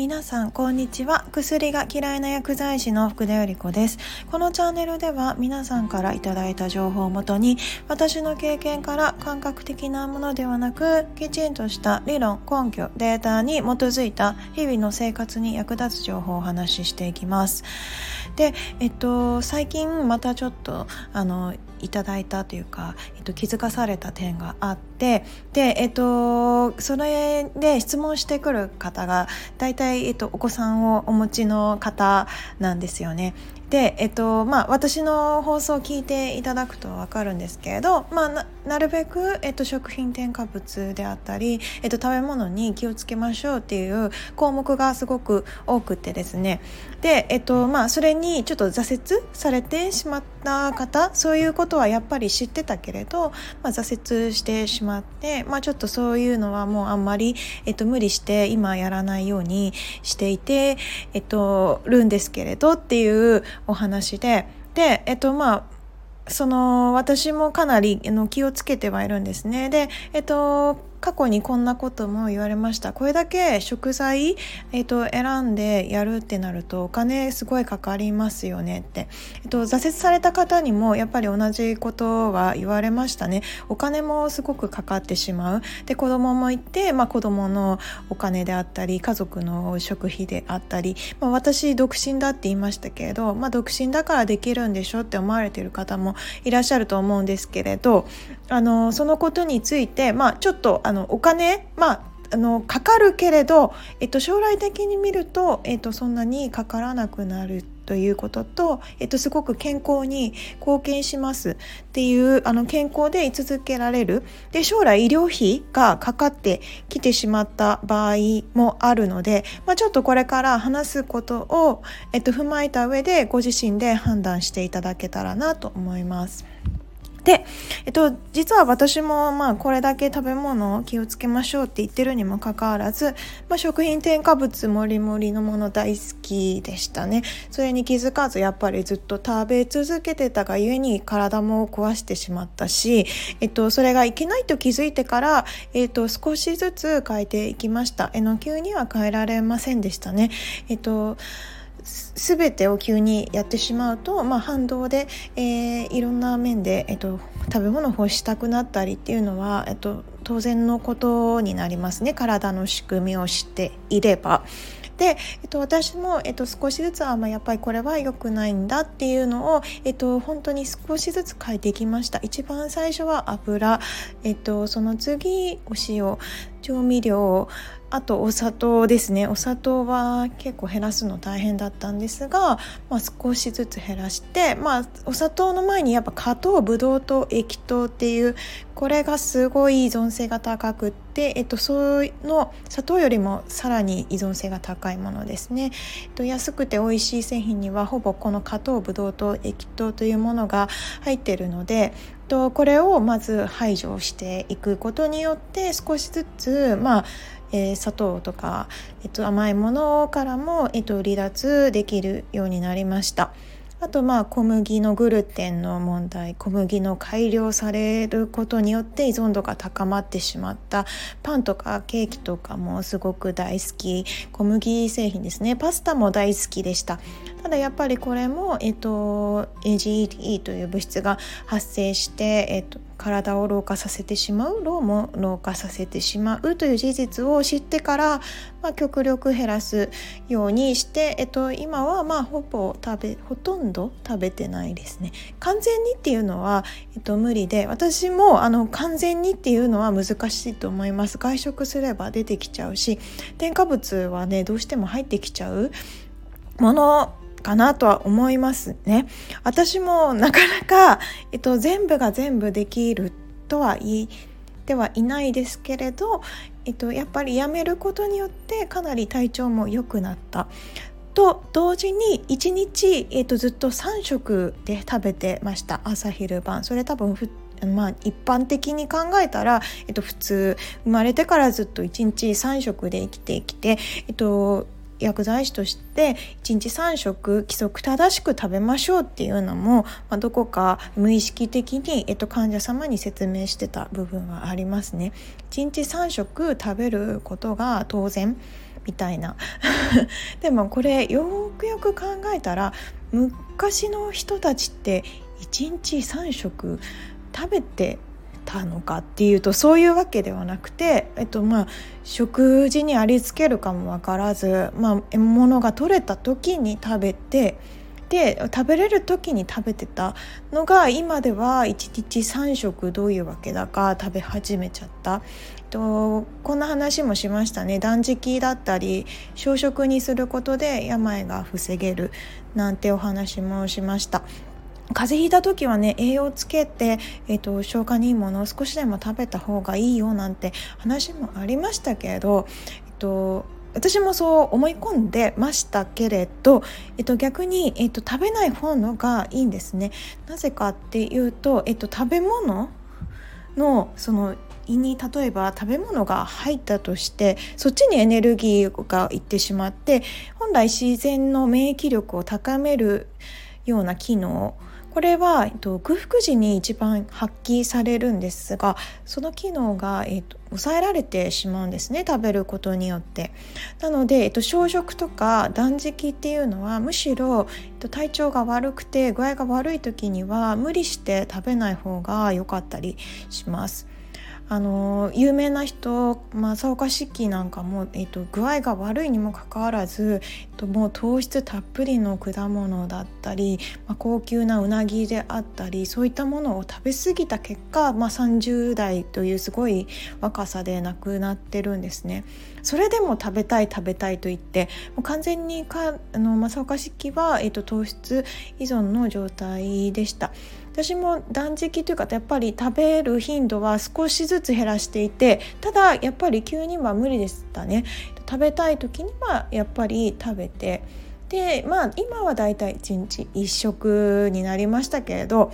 皆さんこんにちは。薬が嫌いな薬剤師の福田由里子です。このチャンネルでは皆さんからいただいた情報をもとに私の経験から感覚的なものではなくきちんとした理論根拠データに基づいた日々の生活に役立つ情報をお話ししていきます。でえっと最近またちょっとあのいただいたというか、えっと、気づかされた点があってで、えっと、それで質問してくる方が大体、えっと、お子さんをお持ちの方なんですよね。で、えっとまあ、私の放送を聞いていただくと分かるんですけれど、まあ、なるべく、えっと、食品添加物であったり、えっと、食べ物に気をつけましょうっていう項目がすごく多くてですね。で、えっとまあ、それにちょっと挫折されてしまった方そういうことはやっぱり知ってたけれど、まあ、挫折してしまって、まあ、ちょっとそういうのはもうあんまり、えっと、無理して今やらないようにしていて、えっと、るんですけれどっていうお話ででえっとまあその私もかなりの気をつけてはいるんですね。で、えっと、過去にこんなことも言われました。これだけ食材、えーと、選んでやるってなるとお金すごいかかりますよね。って、えーと、挫折された方にもやっぱり同じことは言われましたね。お金もすごくかかってしまう。で子供もいて、まあ、子供のお金であったり家族の食費であったり、まあ、私独身だって言いましたけれど、まあ、独身だからできるんでしょって思われてる方もいらっしゃると思うんですけれどあのそのことについて、まあ、ちょっとあのお金まああのかかるけれど、えっと、将来的に見ると、えっと、そんなにかからなくなるということと、えっと、すごく健康に貢献しますっていうあの健康で居続けられるで将来医療費がかかってきてしまった場合もあるので、まあ、ちょっとこれから話すことを、えっと、踏まえた上でご自身で判断していただけたらなと思います。で、えっと、実は私もまあこれだけ食べ物を気をつけましょうって言ってるにもかかわらず、まあ、食品添加物もりもりのもの大好きでしたね。それに気づかずやっぱりずっと食べ続けてたがゆえに体も壊してしまったし、えっと、それがいけないと気づいてから、えっと、少しずつ変えていきました。えの急には変えられませんでしたね。えっと全てを急にやってしまうと、まあ、反動で、えー、いろんな面で、えっと、食べ物を欲したくなったりっていうのは、えっと、当然のことになりますね。体の仕組みを知っていれば。で、えっと、私も、えっと、少しずつは、まあ、やっぱりこれは良くないんだっていうのを、えっと、本当に少しずつ変えていきました。一番最初は油、えっと、その次お塩。調味料あとお砂糖ですね。お砂糖は結構減らすの大変だったんですが、まあ、少しずつ減らして、まあ、お砂糖の前にやっぱ果糖ブドウ糖液糖っていうこれがすごい依存性が高くって、えっと、その砂糖よりもさらに依存性が高いものですね、えっと、安くて美味しい製品にはほぼこの果糖ブドウ糖液糖というものが入ってるのでとこれをまず排除していくことによって少しずつまあえー、砂糖とか、えっと、甘いものからも、えっと、離脱できるようになりました。あとまあ小麦のグルテンの問題小麦の改良されることによって依存度が高まってしまった。パンとかケーキとかもすごく大好き。小麦製品ですね。パスタも大好きでした。ただやっぱりこれも、えっと、AGE という物質が発生して、えっと、体を老化させてしまう老も老化させてしまうという事実を知ってから、まあ、極力減らすようにして、えっと、今はまあほぼ食べほとんど食べてないですね。完全にっていうのは、えっと、無理で私もあの完全にっていうのは難しいと思います。外食すれば出てきちゃうし添加物はねどうしても入ってきちゃうものかなとは思いますね。私もなかなか、えっと、全部が全部できるとは言ってはいないですけれど、えっと、やっぱりやめることによってかなり体調も良くなった。と同時に1日、えっと、ずっと3食で食べてました朝昼晩それ多分まあ、一般的に考えたら、えっと、普通生まれてからずっと1日3食で生きてきて、えっと、薬剤師として1日3食規則正しく食べましょうっていうのも、まあ、どこか無意識的に、えっと、患者様に説明してた部分はありますね。1日3食食べることが当然みたいな でもこれよくよく考えたら昔の人たちって1日3食食べてたのかっていうとそういうわけではなくて、えっとまあ、食事にありつけるかも分からず、まあ、獲物が取れた時に食べてで食べれる時に食べてたのが今では1日3食どういうわけだか食べ始めちゃった。とこんな話もしましたね断食だったり小食にすることで病が防げるなんてお話もしました。風邪ひいた時はね栄養つけて、えーと、消化にいいものを少しでも食べた方がいいよなんて話もありましたけれど、えーと、私もそう思い込んでましたけれど、えっと、逆に、えっと、食べない方のがいいんですね。なぜかっていうと、えっと、食べ物のその胃に例えば食べ物が入ったとしてそっちにエネルギーがいってしまって本来自然の免疫力を高めるような機能これは、えっと、空腹時に一番発揮されるんですがその機能が、えっと、抑えられてしまうんですね食べることによって。なので、えっと、小食とか断食っていうのはむしろ、えっと、体調が悪くて具合が悪い時には無理して食べない方が良かったりします。あの有名な人正岡子規なんかも、えっと、具合が悪いにもかかわらず、えっと、もう糖質たっぷりの果物だったり、まあ、高級なうなぎであったりそういったものを食べ過ぎた結果、まあ、30代というすごい若さで亡くなってるんですね。それでも食べたい食べたいと言ってもう完全にかあの正岡子規は、えっと、糖質依存の状態でした。私も断食というかやっぱり食べる頻度は少しずつ減らしていてただやっぱり急には無理でしたね。食べたい時にはやっぱり食べてでまあ今はだいたい1日1食になりましたけれど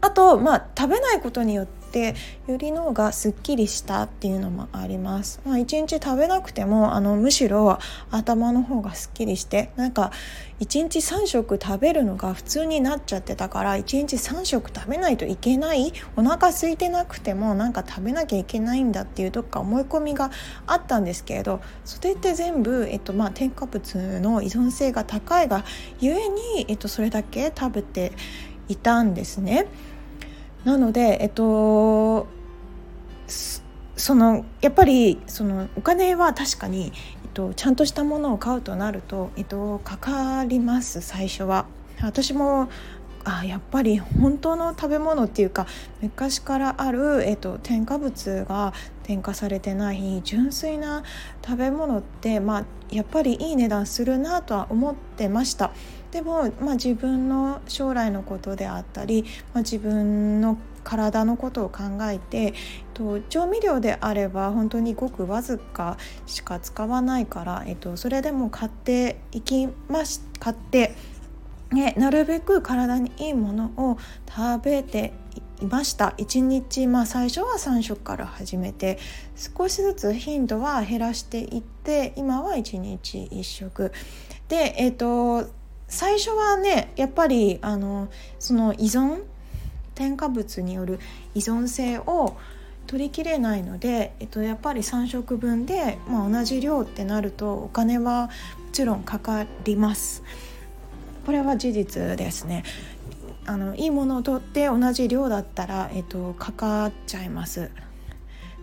あとまあ食べないことによってってより脳がすっきりしたっていうのもあります。まあ、1日食べなくてもあのむしろ頭の方がすっきりしてなんか1日3食食べるのが普通になっちゃってたから1日3食食べないといけないお腹空いてなくてもなんか食べなきゃいけないんだっていうどっか思い込みがあったんですけれどそれって全部、えっとまあ、添加物の依存性が高いがゆえに、えっと、それだけ食べていたんですね。なのでえっとそのやっぱりそのお金は確かに、えっと、ちゃんとしたものを買うとなると、えっと、かかります最初は。私もあやっぱり本当の食べ物っていうか昔からある、えっと、添加物が添加されてない純粋な食べ物って、まあ、やっぱりいい値段するなとは思ってました。でも、まあ、自分の将来のことであったり、まあ、自分の体のことを考えてと調味料であれば本当にごくわずかしか使わないから、えっと、それでも買っていきます買ってね、なるべく体にいいものを食べていました。1日、まあ、最初は3食から始めて少しずつ頻度は減らしていって今は1日1食。で、えーと、最初はねやっぱりあのその依存添加物による依存性を取りきれないので、えっと、やっぱり3食分で、まあ、同じ量ってなるとお金はもちろんかかります。これは事実ですねあのいいものを取って同じ量だったら、えっと、かかっちゃいます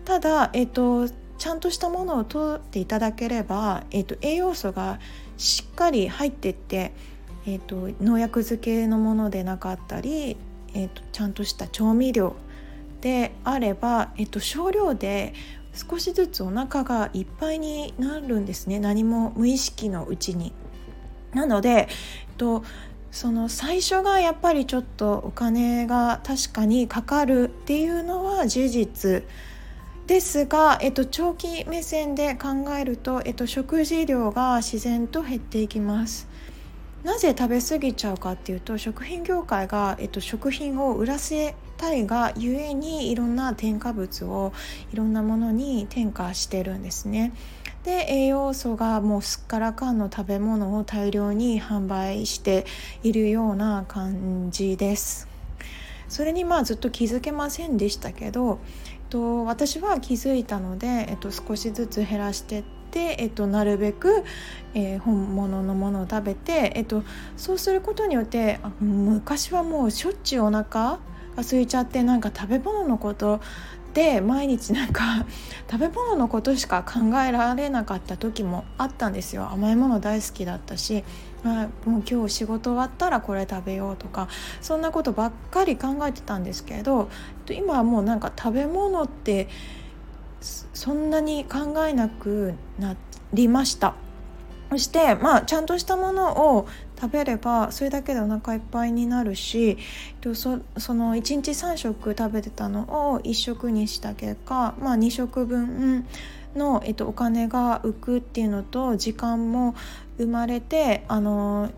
ただ、えっと、ちゃんとしたものを取っていただければ、えっと、栄養素がしっかり入ってって、えっと、農薬漬けのものでなかったり、えっと、ちゃんとした調味料であれば、えっと、少量で少しずつお腹がいっぱいになるんですね何も無意識のうちに。なのでとその最初がやっぱりちょっとお金が確かにかかるっていうのは事実ですが、えっと、長期目線で考えると、えっと、食事量が自然と減っていきます。なぜ食べ過ぎちゃうかっていうと食品業界が、えっと、食品を売らせたいがゆえにいろんな添加物をいろんなものに添加してるんですね。で栄養素がもうすっからかんの食べ物を大量に販売しているような感じです。それにまあずっと気づけませんでしたけど、えっと、私は気づいたので、えっと、少しずつ減らしてってで、えっと、なるべく、えー、本物のものを食べて、えっと、そうすることによって昔はもうしょっちゅうお腹が空いちゃってなんか食べ物のことで毎日なんか 食べ物のことしか考えられなかった時もあったんですよ。甘いもの大好きだったし、まあ、もう今日仕事終わったらこれ食べようとかそんなことばっかり考えてたんですけど今はもうなんか食べ物ってそんなに考えなくなりました。そしてまあちゃんとしたものを食べればそれだけでお腹いっぱいになるしそその1日3食食べてたのを1食にした結果、まあ、2食分の、えっと、お金が浮くっていうのと時間も生まれてあの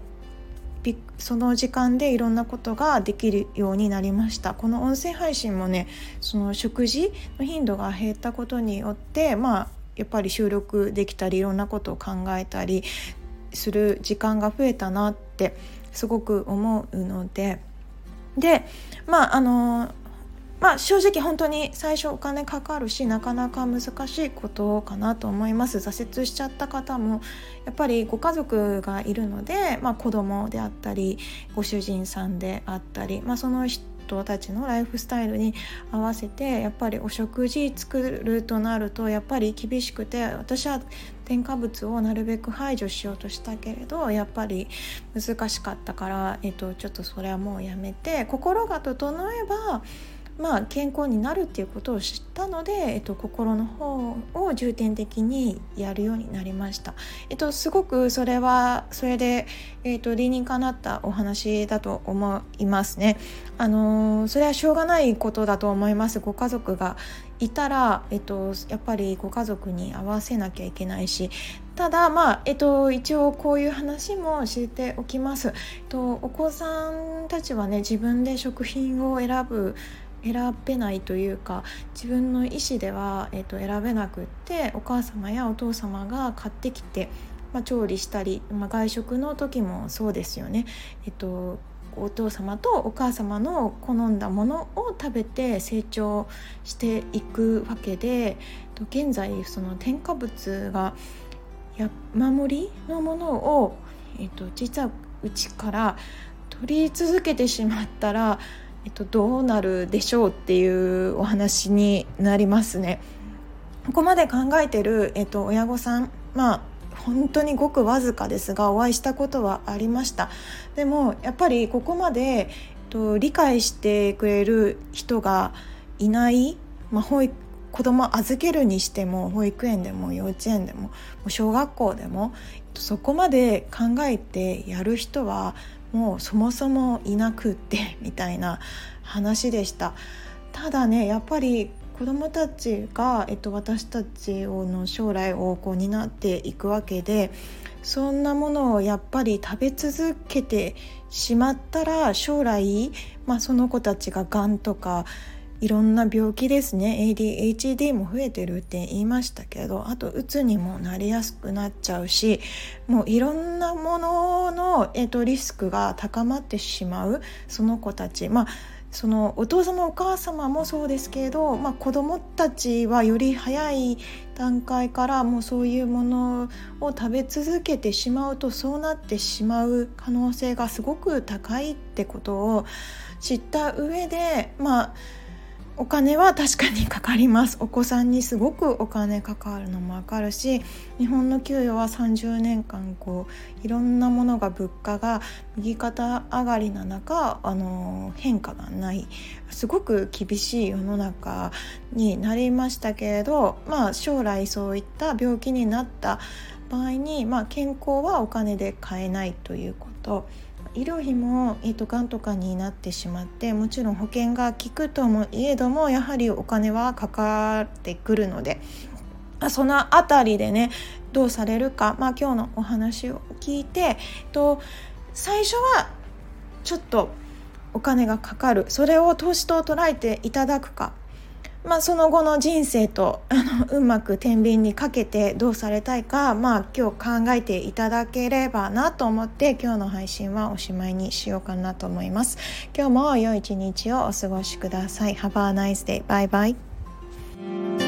その時間でいろんなことができるようになりました。この音声配信もねその食事の頻度が減ったことによってまあやっぱり収録できたりいろんなことを考えたりする時間が増えたなってすごく思うので。でまああのまあ正直本当に最初お金かかるしなかなか難しいことかなと思います。挫折しちゃった方もやっぱりご家族がいるので、まあ、子供であったりご主人さんであったり、まあ、その人たちのライフスタイルに合わせてやっぱりお食事作るとなるとやっぱり厳しくて私は添加物をなるべく排除しようとしたけれどやっぱり難しかったから、えっと、ちょっとそれはもうやめて心が整えばまあ、健康になるっていうことを知ったので、えっと、心の方を重点的にやるようになりました。えっと、すごくそれはそれで、えっと、理にかなったお話だと思いますね。あのそれはしょうがないことだと思います。ご家族がいたら、えっと、やっぱりご家族に合わせなきゃいけないしただまあ、えっと、一応こういう話も知っておきます。えっと、お子さんたちはね自分で食品を選ぶ選べないというか自分の意思では、えーと、選べなくってお母様やお父様が買ってきて、まあ、調理したり、まあ、外食の時もそうですよね。えっ、ー、とお父様とお母様の好んだものを食べて成長していくわけで現在その添加物が守りのものを、えーと実はうちから取り続けてしまったらえっと、どうなるでしょうっていうお話になりますね。ここまで考えてる、えっと、親御さんまあ本当にごくわずかですがお会いしたことはありましたでもやっぱりここまで、えっと、理解してくれる人がいない、まあ、保育子供預けるにしても保育園でも幼稚園でも小学校でもそこまで考えてやる人はもうそもそもいなくって みたいな話でした。ただねやっぱり子どもたちが、えっと、私たちの将来をこう担っていくわけでそんなものをやっぱり食べ続けてしまったら将来、まあ、その子たちががんとかいろんな病気ですね。ADHD も増えてるって言いましたけどあとうつにもなりやすくなっちゃうしもういろんなものの、えーと、リスクが高まってしまうその子たち。まあそのお父様お母様もそうですけど、まあ、子どもたちはより早い段階からもうそういうものを食べ続けてしまうとそうなってしまう可能性がすごく高いってことを知った上でまあお金は確かにかかりますお子さんにすごくお金かかるのもわかるし日本の給与は30年間こういろんなものが物価が右肩上がりな中あの変化がないすごく厳しい世の中になりましたけれどまあ将来そういった病気になった場合に、まあ、健康はお金で買えないということ。医療費も、えーと、がんとかになってしまってもちろん保険が効くともいえどもやはりお金はかかってくるのでその辺りでねどうされるか、まあ、今日のお話を聞いてと最初はちょっとお金がかかる。それを投資と捉えていただくか。まあ、その後の人生と あのうまく天秤にかけてどうされたいか、まあ、今日考えていただければなと思って今日の配信はおしまいにしようかなと思います。今日も良い一日をお過ごしください。Have a nice day. Bye bye.